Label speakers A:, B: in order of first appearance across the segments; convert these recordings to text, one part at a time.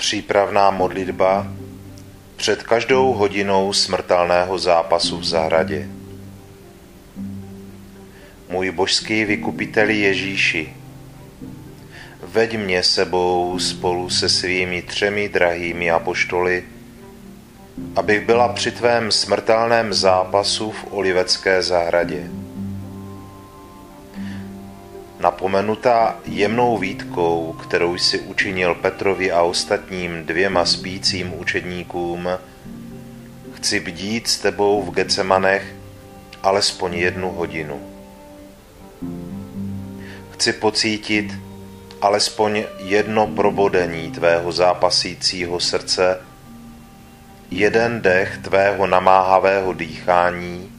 A: Přípravná modlitba před každou hodinou smrtelného zápasu v zahradě. Můj božský vykupiteli Ježíši, veď mě sebou spolu se svými třemi drahými apoštoly, abych byla při tvém smrtelném zápasu v Olivecké zahradě napomenutá jemnou výtkou, kterou si učinil Petrovi a ostatním dvěma spícím učedníkům, chci bdít s tebou v Gecemanech alespoň jednu hodinu. Chci pocítit alespoň jedno probodení tvého zápasícího srdce, jeden dech tvého namáhavého dýchání,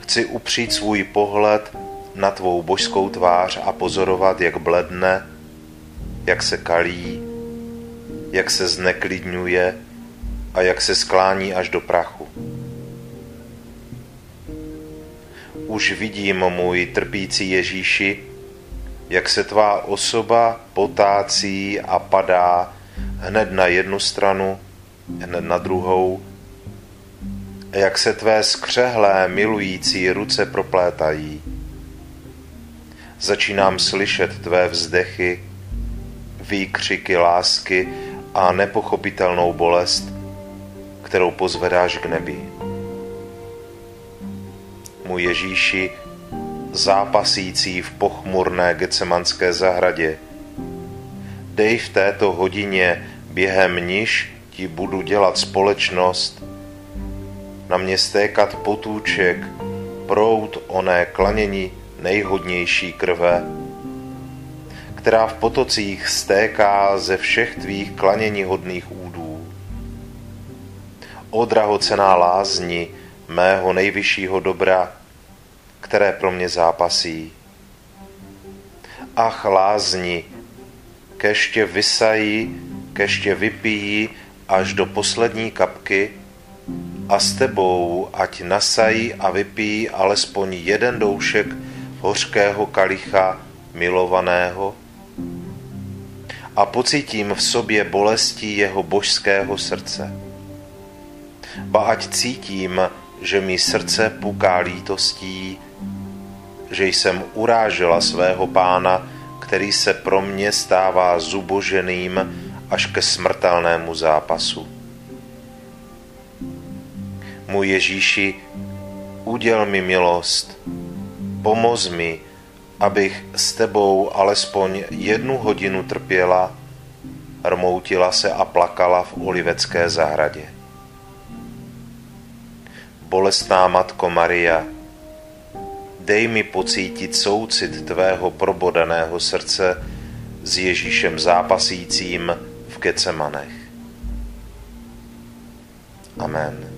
A: chci upřít svůj pohled na tvou božskou tvář a pozorovat, jak bledne, jak se kalí, jak se zneklidňuje a jak se sklání až do prachu. Už vidím, můj trpící Ježíši, jak se tvá osoba potácí a padá hned na jednu stranu, hned na druhou, a jak se tvé skřehlé milující ruce proplétají začínám slyšet tvé vzdechy, výkřiky lásky a nepochopitelnou bolest, kterou pozvedáš k nebi. Můj Ježíši, zápasící v pochmurné gecemanské zahradě, dej v této hodině, během níž ti budu dělat společnost, na mě stékat potůček, prout oné klanění nejhodnější krve, která v potocích stéká ze všech tvých klanění hodných údů. O drahocená lázni mého nejvyššího dobra, které pro mě zápasí. Ach lázni, keště vysají, keště vypijí až do poslední kapky a s tebou ať nasají a vypijí alespoň jeden doušek hořkého kalicha milovaného a pocítím v sobě bolesti jeho božského srdce. Ba ať cítím, že mi srdce puká lítostí, že jsem urážela svého pána, který se pro mě stává zuboženým až ke smrtelnému zápasu. Můj Ježíši, uděl mi milost, pomoz mi, abych s tebou alespoň jednu hodinu trpěla, rmoutila se a plakala v Olivecké zahradě. Bolestná Matko Maria, dej mi pocítit soucit tvého probodaného srdce s Ježíšem zápasícím v Gecemanech. Amen.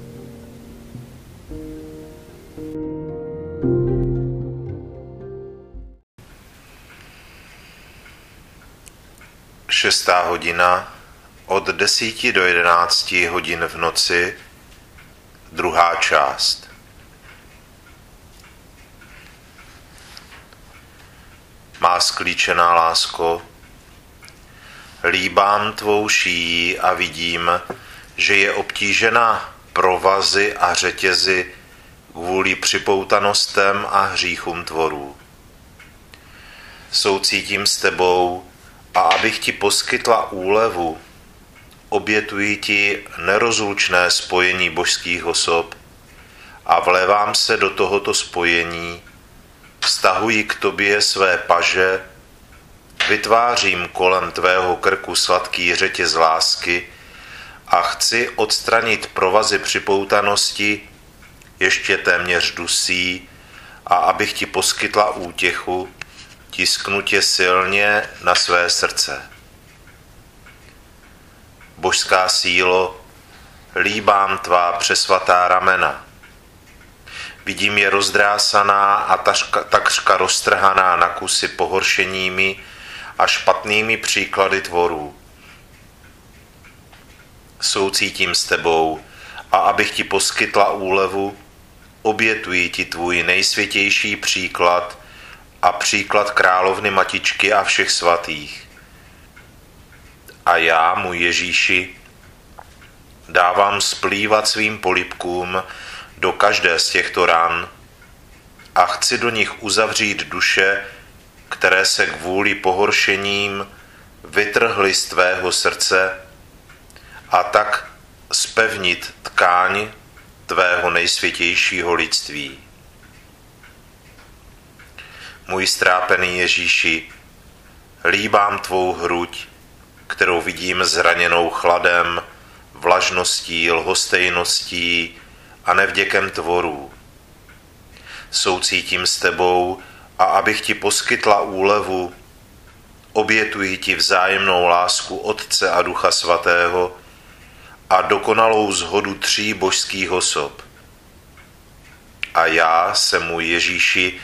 A: Šestá hodina od desíti do jedenácti hodin v noci, druhá část. Má sklíčená lásko, líbám tvou šíjí a vidím, že je obtížena provazy a řetězy kvůli připoutanostem a hříchům tvorů. Soucítím s tebou a abych ti poskytla úlevu, obětuji ti nerozlučné spojení božských osob a vlévám se do tohoto spojení, vztahuji k tobě své paže, vytvářím kolem tvého krku sladký řetěz lásky a chci odstranit provazy připoutanosti, ještě téměř dusí, a abych ti poskytla útěchu, tisknu tě silně na své srdce. Božská sílo, líbám tvá přesvatá ramena. Vidím je rozdrásaná a takřka roztrhaná na kusy pohoršeními a špatnými příklady tvorů. Soucítím s tebou a abych ti poskytla úlevu, obětuji ti tvůj nejsvětější příklad a příklad královny Matičky a všech svatých. A já, můj Ježíši, dávám splývat svým polipkům do každé z těchto ran a chci do nich uzavřít duše, které se kvůli pohoršením vytrhly z tvého srdce a tak spevnit tkáň tvého nejsvětějšího lidství. Můj strápený Ježíši, líbám tvou hruď, kterou vidím zraněnou chladem, vlažností, lhostejností a nevděkem tvorů. Soucítím s tebou a abych ti poskytla úlevu, obětuji ti vzájemnou lásku Otce a Ducha Svatého a dokonalou zhodu tří božských osob. A já se můj Ježíši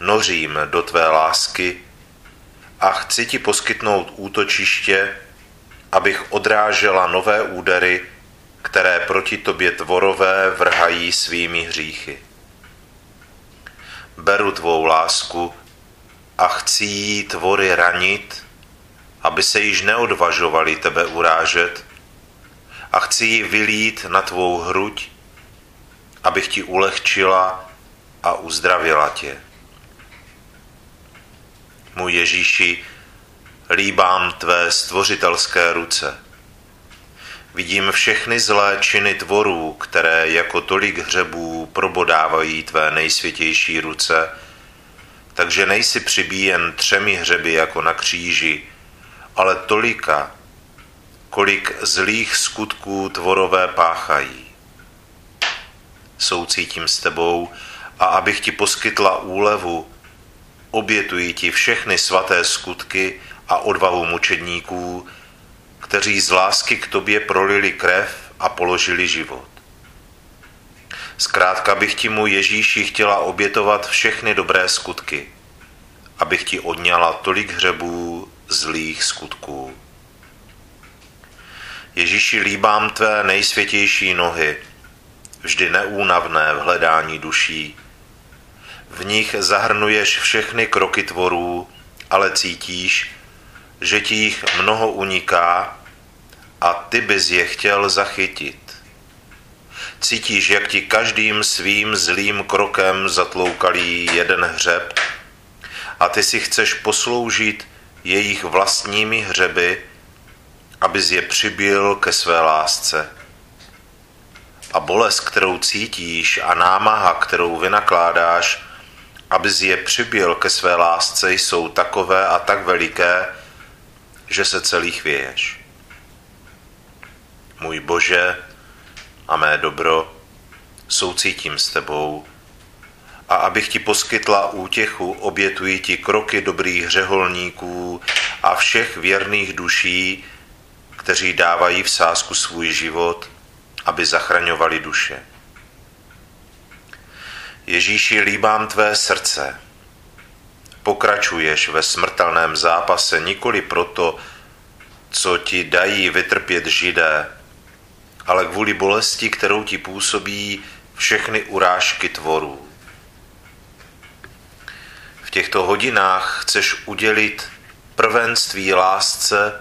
A: nořím do tvé lásky a chci ti poskytnout útočiště, abych odrážela nové údery, které proti tobě tvorové vrhají svými hříchy. Beru tvou lásku a chci jí tvory ranit, aby se již neodvažovali tebe urážet a chci ji vylít na tvou hruď, abych ti ulehčila a uzdravila tě můj Ježíši, líbám tvé stvořitelské ruce. Vidím všechny zlé činy tvorů, které jako tolik hřebů probodávají tvé nejsvětější ruce, takže nejsi přibíjen třemi hřeby jako na kříži, ale tolika, kolik zlých skutků tvorové páchají. Soucítím s tebou a abych ti poskytla úlevu, obětuji ti všechny svaté skutky a odvahu mučedníků, kteří z lásky k tobě prolili krev a položili život. Zkrátka bych ti mu Ježíši chtěla obětovat všechny dobré skutky, abych ti odňala tolik hřebů zlých skutků. Ježíši, líbám tvé nejsvětější nohy, vždy neúnavné v hledání duší, v nich zahrnuješ všechny kroky tvorů, ale cítíš, že ti jich mnoho uniká a ty bys je chtěl zachytit. Cítíš, jak ti každým svým zlým krokem zatloukalí jeden hřeb a ty si chceš posloužit jejich vlastními hřeby, abys je přibil ke své lásce. A bolest, kterou cítíš a námaha, kterou vynakládáš, abys je přibil ke své lásce, jsou takové a tak veliké, že se celý chvěješ. Můj Bože a mé dobro, soucítím s tebou a abych ti poskytla útěchu, obětuji ti kroky dobrých řeholníků a všech věrných duší, kteří dávají v sázku svůj život, aby zachraňovali duše. Ježíši, líbám tvé srdce. Pokračuješ ve smrtelném zápase nikoli proto, co ti dají vytrpět židé, ale kvůli bolesti, kterou ti působí všechny urážky tvorů. V těchto hodinách chceš udělit prvenství lásce,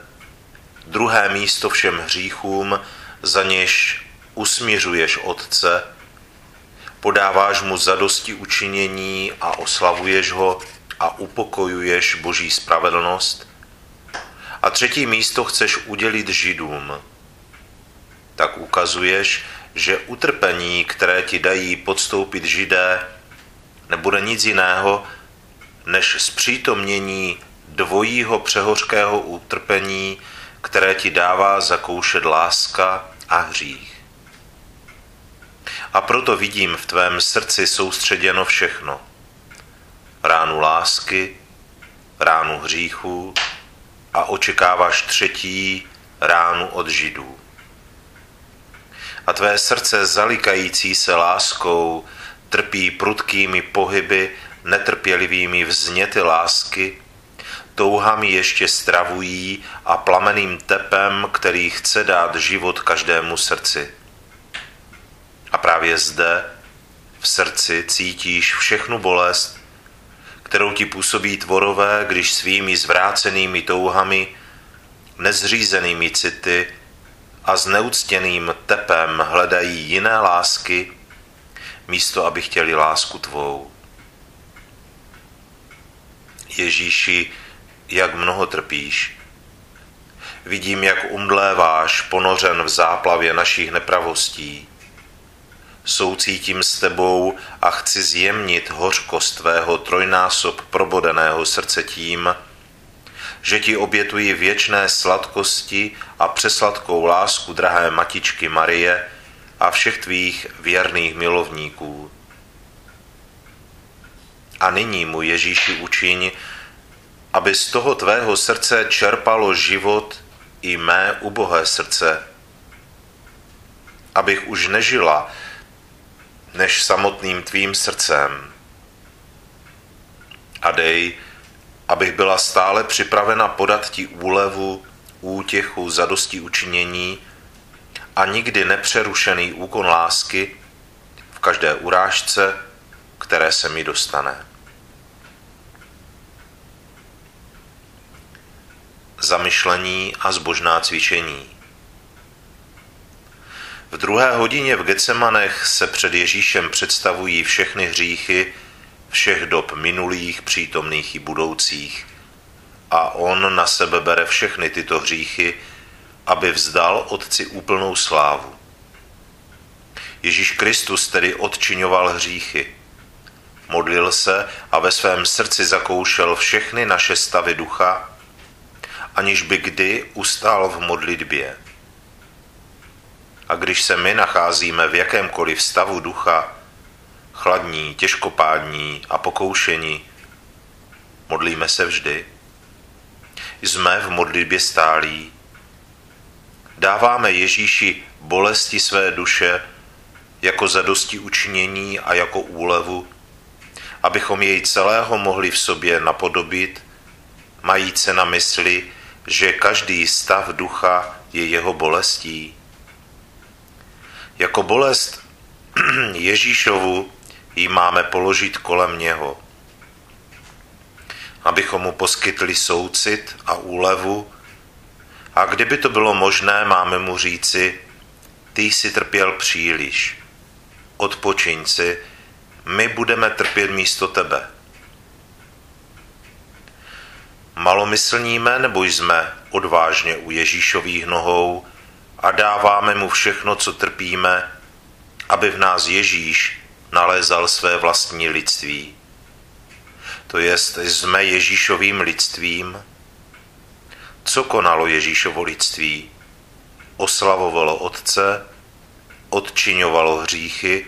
A: druhé místo všem hříchům, za něž usměřuješ Otce, podáváš mu zadosti učinění a oslavuješ ho a upokojuješ Boží spravedlnost. A třetí místo chceš udělit Židům. Tak ukazuješ, že utrpení, které ti dají podstoupit Židé, nebude nic jiného, než zpřítomnění dvojího přehořkého utrpení, které ti dává zakoušet láska a hřích. A proto vidím v tvém srdci soustředěno všechno. Ránu lásky, ránu hříchu a očekáváš třetí ránu od židů. A tvé srdce zalikající se láskou trpí prudkými pohyby, netrpělivými vzněty lásky, touhami ještě stravují a plameným tepem, který chce dát život každému srdci. A právě zde v srdci cítíš všechnu bolest, kterou ti působí tvorové, když svými zvrácenými touhami, nezřízenými city a zneuctěným tepem hledají jiné lásky, místo aby chtěli lásku tvou. Ježíši, jak mnoho trpíš. Vidím, jak umdléváš, ponořen v záplavě našich nepravostí soucítím s tebou a chci zjemnit hořkost tvého trojnásob probodeného srdce tím, že ti obětuji věčné sladkosti a přesladkou lásku drahé matičky Marie a všech tvých věrných milovníků. A nyní, mu Ježíši, učiň, aby z toho tvého srdce čerpalo život i mé ubohé srdce, abych už nežila než samotným tvým srdcem. A dej, abych byla stále připravena podat ti úlevu, útěchu, zadosti učinění a nikdy nepřerušený úkon lásky v každé urážce, které se mi dostane. Zamyšlení a zbožná cvičení. V druhé hodině v Getsemanech se před Ježíšem představují všechny hříchy všech dob minulých, přítomných i budoucích. A on na sebe bere všechny tyto hříchy, aby vzdal Otci úplnou slávu. Ježíš Kristus tedy odčiňoval hříchy. Modlil se a ve svém srdci zakoušel všechny naše stavy ducha, aniž by kdy ustál v modlitbě. A když se my nacházíme v jakémkoliv stavu ducha, chladní, těžkopádní a pokoušení, modlíme se vždy. Jsme v modlitbě stálí. Dáváme Ježíši bolesti své duše jako zadosti učinění a jako úlevu, abychom jej celého mohli v sobě napodobit, majíce na mysli, že každý stav ducha je jeho bolestí. Jako bolest Ježíšovu ji máme položit kolem něho. abychom mu poskytli soucit a úlevu, a kdyby to bylo možné, máme mu říci, ty jsi trpěl příliš, odpočiň si, my budeme trpět místo tebe. Malomyslníme nebo jsme odvážně u Ježíšových nohou a dáváme mu všechno, co trpíme, aby v nás Ježíš nalézal své vlastní lidství. To jest, jsme Ježíšovým lidstvím. Co konalo Ježíšovo lidství? Oslavovalo Otce, odčiňovalo hříchy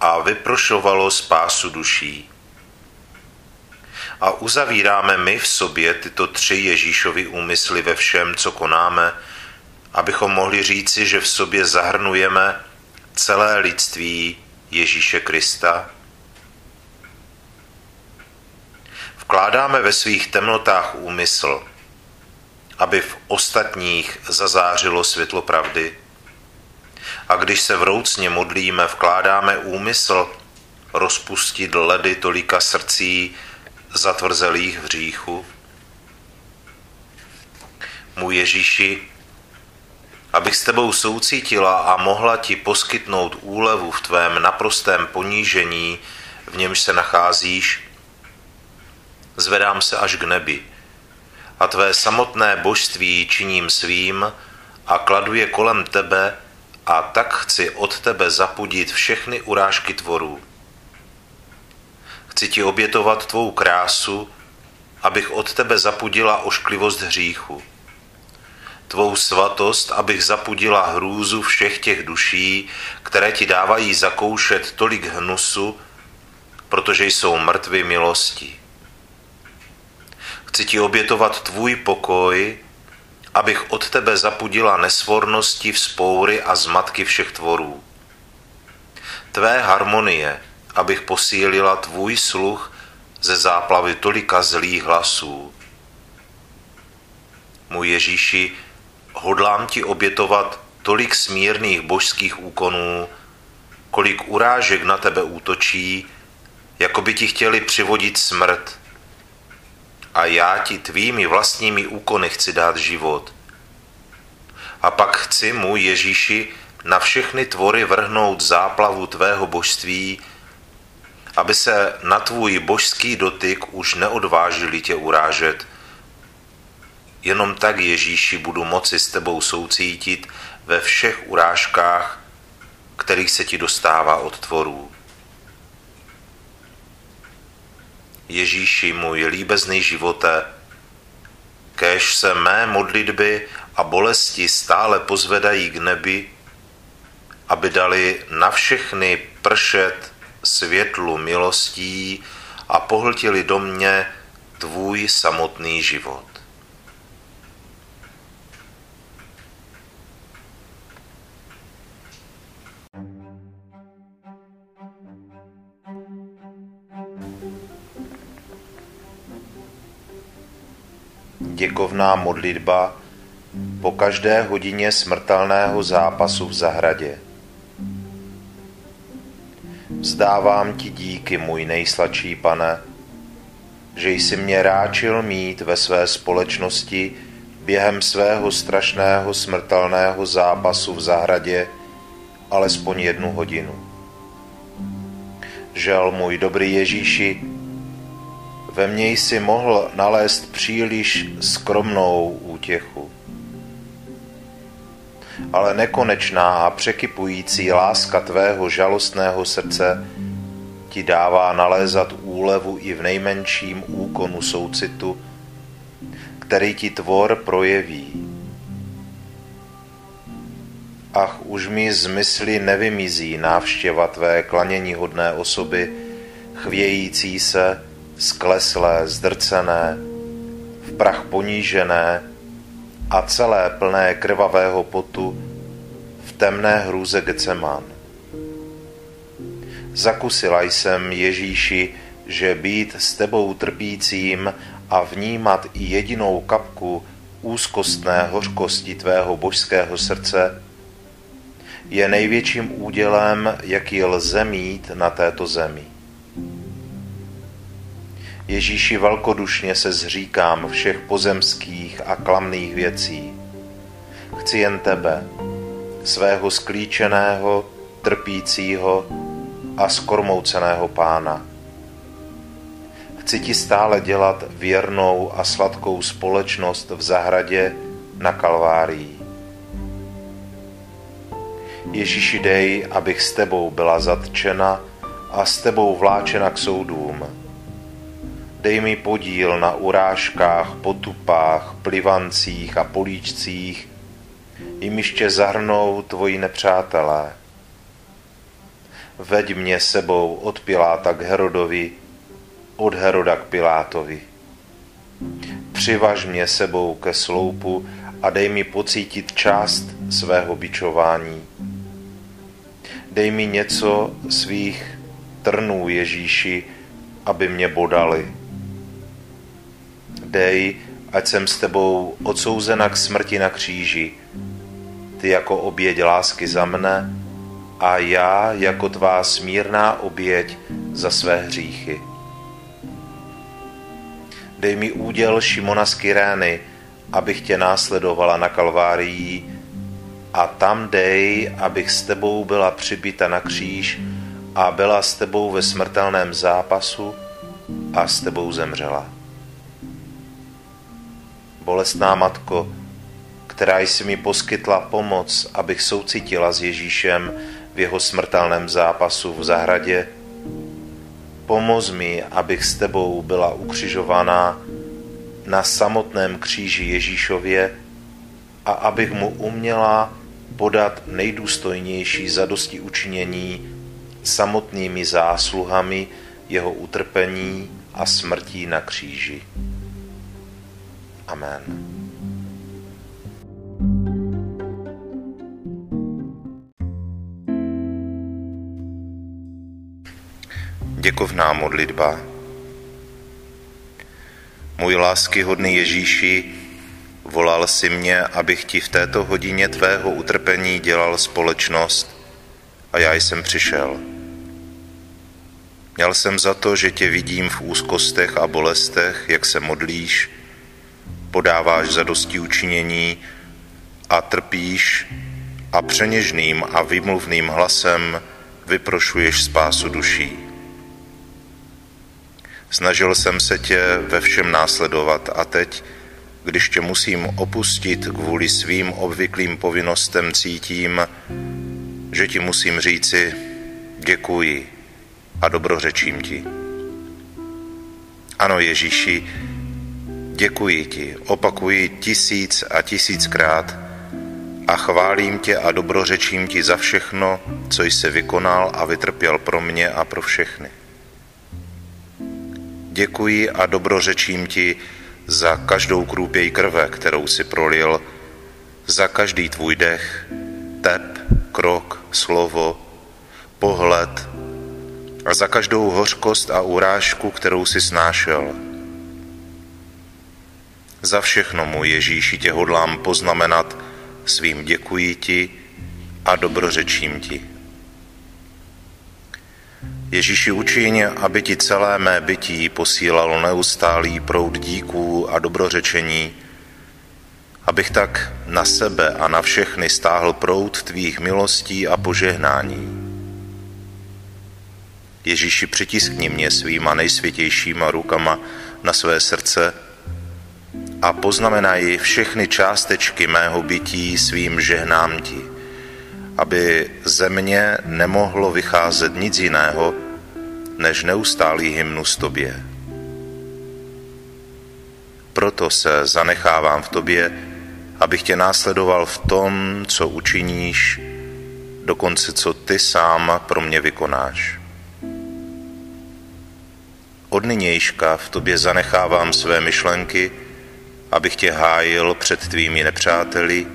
A: a vyprošovalo spásu duší. A uzavíráme my v sobě tyto tři Ježíšovy úmysly ve všem, co konáme, abychom mohli říci, že v sobě zahrnujeme celé lidství Ježíše Krista? Vkládáme ve svých temnotách úmysl, aby v ostatních zazářilo světlo pravdy. A když se vroucně modlíme, vkládáme úmysl rozpustit ledy tolika srdcí zatvrzelých v říchu. Můj Ježíši, abych s tebou soucítila a mohla ti poskytnout úlevu v tvém naprostém ponížení, v němž se nacházíš, zvedám se až k nebi a tvé samotné božství činím svým a kladu je kolem tebe a tak chci od tebe zapudit všechny urážky tvorů. Chci ti obětovat tvou krásu, abych od tebe zapudila ošklivost hříchu tvou svatost, abych zapudila hrůzu všech těch duší, které ti dávají zakoušet tolik hnusu, protože jsou mrtvy milosti. Chci ti obětovat tvůj pokoj, abych od tebe zapudila nesvornosti, vzpoury a zmatky všech tvorů. Tvé harmonie, abych posílila tvůj sluch ze záplavy tolika zlých hlasů. Můj Ježíši, hodlám ti obětovat tolik smírných božských úkonů, kolik urážek na tebe útočí, jako by ti chtěli přivodit smrt. A já ti tvými vlastními úkony chci dát život. A pak chci, můj Ježíši, na všechny tvory vrhnout záplavu tvého božství, aby se na tvůj božský dotyk už neodvážili tě urážet, Jenom tak, Ježíši, budu moci s tebou soucítit ve všech urážkách, kterých se ti dostává od tvorů. Ježíši, můj líbezný živote, kéž se mé modlitby a bolesti stále pozvedají k nebi, aby dali na všechny pršet světlu milostí a pohltili do mě tvůj samotný život. Děkovná modlitba po každé hodině smrtelného zápasu v zahradě. Vzdávám ti díky, můj nejsladší pane, že jsi mě ráčil mít ve své společnosti během svého strašného smrtelného zápasu v zahradě alespoň jednu hodinu. Žel, můj dobrý Ježíši, ve mně jsi mohl nalézt příliš skromnou útěchu. Ale nekonečná a překypující láska tvého žalostného srdce ti dává nalézat úlevu i v nejmenším úkonu soucitu, který ti tvor projeví. Ach, už mi z mysli nevymizí návštěva tvé klanění hodné osoby, chvějící se, skleslé, zdrcené, v prach ponížené a celé plné krvavého potu v temné hrůze Gecemán. Zakusila jsem Ježíši, že být s tebou trpícím a vnímat i jedinou kapku úzkostné hořkosti tvého božského srdce je největším údělem, jaký lze mít na této zemi. Ježíši velkodušně se zříkám všech pozemských a klamných věcí. Chci jen tebe, svého sklíčeného, trpícího a skormouceného pána. Chci ti stále dělat věrnou a sladkou společnost v zahradě na Kalvárii. Ježíši dej, abych s tebou byla zatčena a s tebou vláčena k soudům. Dej mi podíl na urážkách, potupách, plivancích a políčcích, jimiž tě zahrnou tvoji nepřátelé. Veď mě sebou od Piláta k Herodovi, od Heroda k Pilátovi. Přivaž mě sebou ke sloupu a dej mi pocítit část svého bičování. Dej mi něco svých trnů Ježíši, aby mě bodali. Dej, ať jsem s tebou odsouzena k smrti na kříži, ty jako oběť lásky za mne a já jako tvá smírná oběť za své hříchy. Dej mi úděl Šimona z Kyrény, abych tě následovala na Kalvárii a tam dej, abych s tebou byla přibita na kříž a byla s tebou ve smrtelném zápasu a s tebou zemřela. Bolestná matko, která jsi mi poskytla pomoc, abych soucitila s Ježíšem v jeho smrtelném zápasu v zahradě, pomoz mi, abych s tebou byla ukřižovaná na samotném kříži Ježíšově a abych mu uměla podat nejdůstojnější zadosti učinění samotnými zásluhami jeho utrpení a smrtí na kříži. Amen. Děkovná modlitba. Můj láskyhodný Ježíši, volal si mě, abych ti v této hodině tvého utrpení dělal společnost a já jsem přišel. Měl jsem za to, že tě vidím v úzkostech a bolestech, jak se modlíš, podáváš za dosti učinění a trpíš a přeněžným a vymluvným hlasem vyprošuješ spásu duší. Snažil jsem se tě ve všem následovat a teď, když tě musím opustit kvůli svým obvyklým povinnostem, cítím, že ti musím říci děkuji a dobrořečím ti. Ano, Ježíši, děkuji ti, opakuji tisíc a tisíckrát a chválím tě a dobrořečím ti za všechno, co jsi vykonal a vytrpěl pro mě a pro všechny. Děkuji a dobrořečím ti za každou krůpěj krve, kterou si prolil, za každý tvůj dech, tep, krok, slovo, pohled a za každou hořkost a urážku, kterou si snášel. Za všechno, mu Ježíši, tě hodlám poznamenat svým děkuji ti a dobrořečím ti. Ježíši učiň, aby ti celé mé bytí posílalo neustálý proud díků a dobrořečení, abych tak na sebe a na všechny stáhl proud tvých milostí a požehnání. Ježíši, přitiskni mě svýma nejsvětějšíma rukama na své srdce a poznamenaj všechny částečky mého bytí svým žehnám ti, aby ze mě nemohlo vycházet nic jiného, než neustálý hymnus tobě. Proto se zanechávám v tobě, abych tě následoval v tom, co učiníš, dokonce co ty sám pro mě vykonáš. Od nynějška v tobě zanechávám své myšlenky, abych tě hájil před tvými nepřáteli,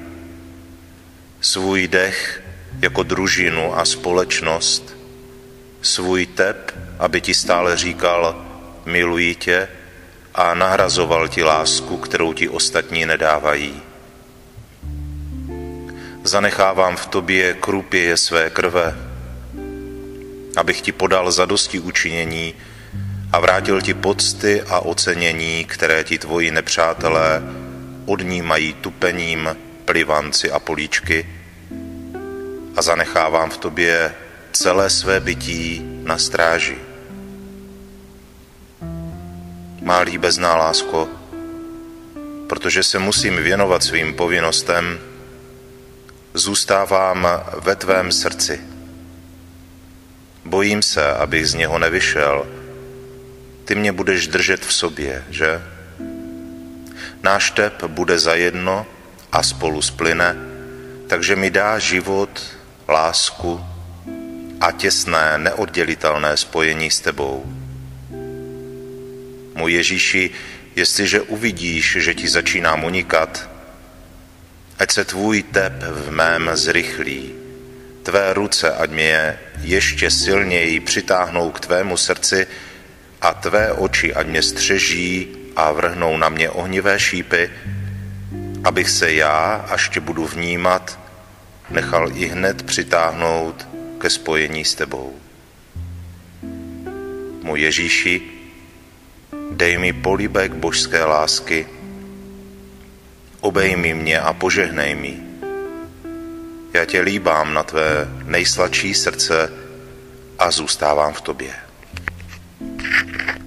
A: svůj dech jako družinu a společnost, svůj tep, aby ti stále říkal, miluji tě a nahrazoval ti lásku, kterou ti ostatní nedávají. Zanechávám v tobě krupěje své krve, abych ti podal zadosti učinění a vrátil ti pocty a ocenění, které ti tvoji nepřátelé odnímají tupením, plivanci a políčky a zanechávám v tobě celé své bytí na stráži. Má líbezná lásko, protože se musím věnovat svým povinnostem, zůstávám ve tvém srdci. Bojím se, abych z něho nevyšel. Ty mě budeš držet v sobě, že? Náš tep bude zajedno a spolu splyne, takže mi dá život, lásku a těsné, neoddělitelné spojení s tebou. Můj Ježíši, jestliže uvidíš, že ti začínám unikat, ať se tvůj tep v mém zrychlí, tvé ruce, ať mě ještě silněji přitáhnou k tvému srdci a tvé oči, ať mě střeží a vrhnou na mě ohnivé šípy, abych se já, až tě budu vnímat, nechal i hned přitáhnout ke spojení s tebou. Můj Ježíši, dej mi políbek božské lásky, obejmi mě a požehnej mi. Já tě líbám na tvé nejsladší srdce a zůstávám v tobě. Thank you.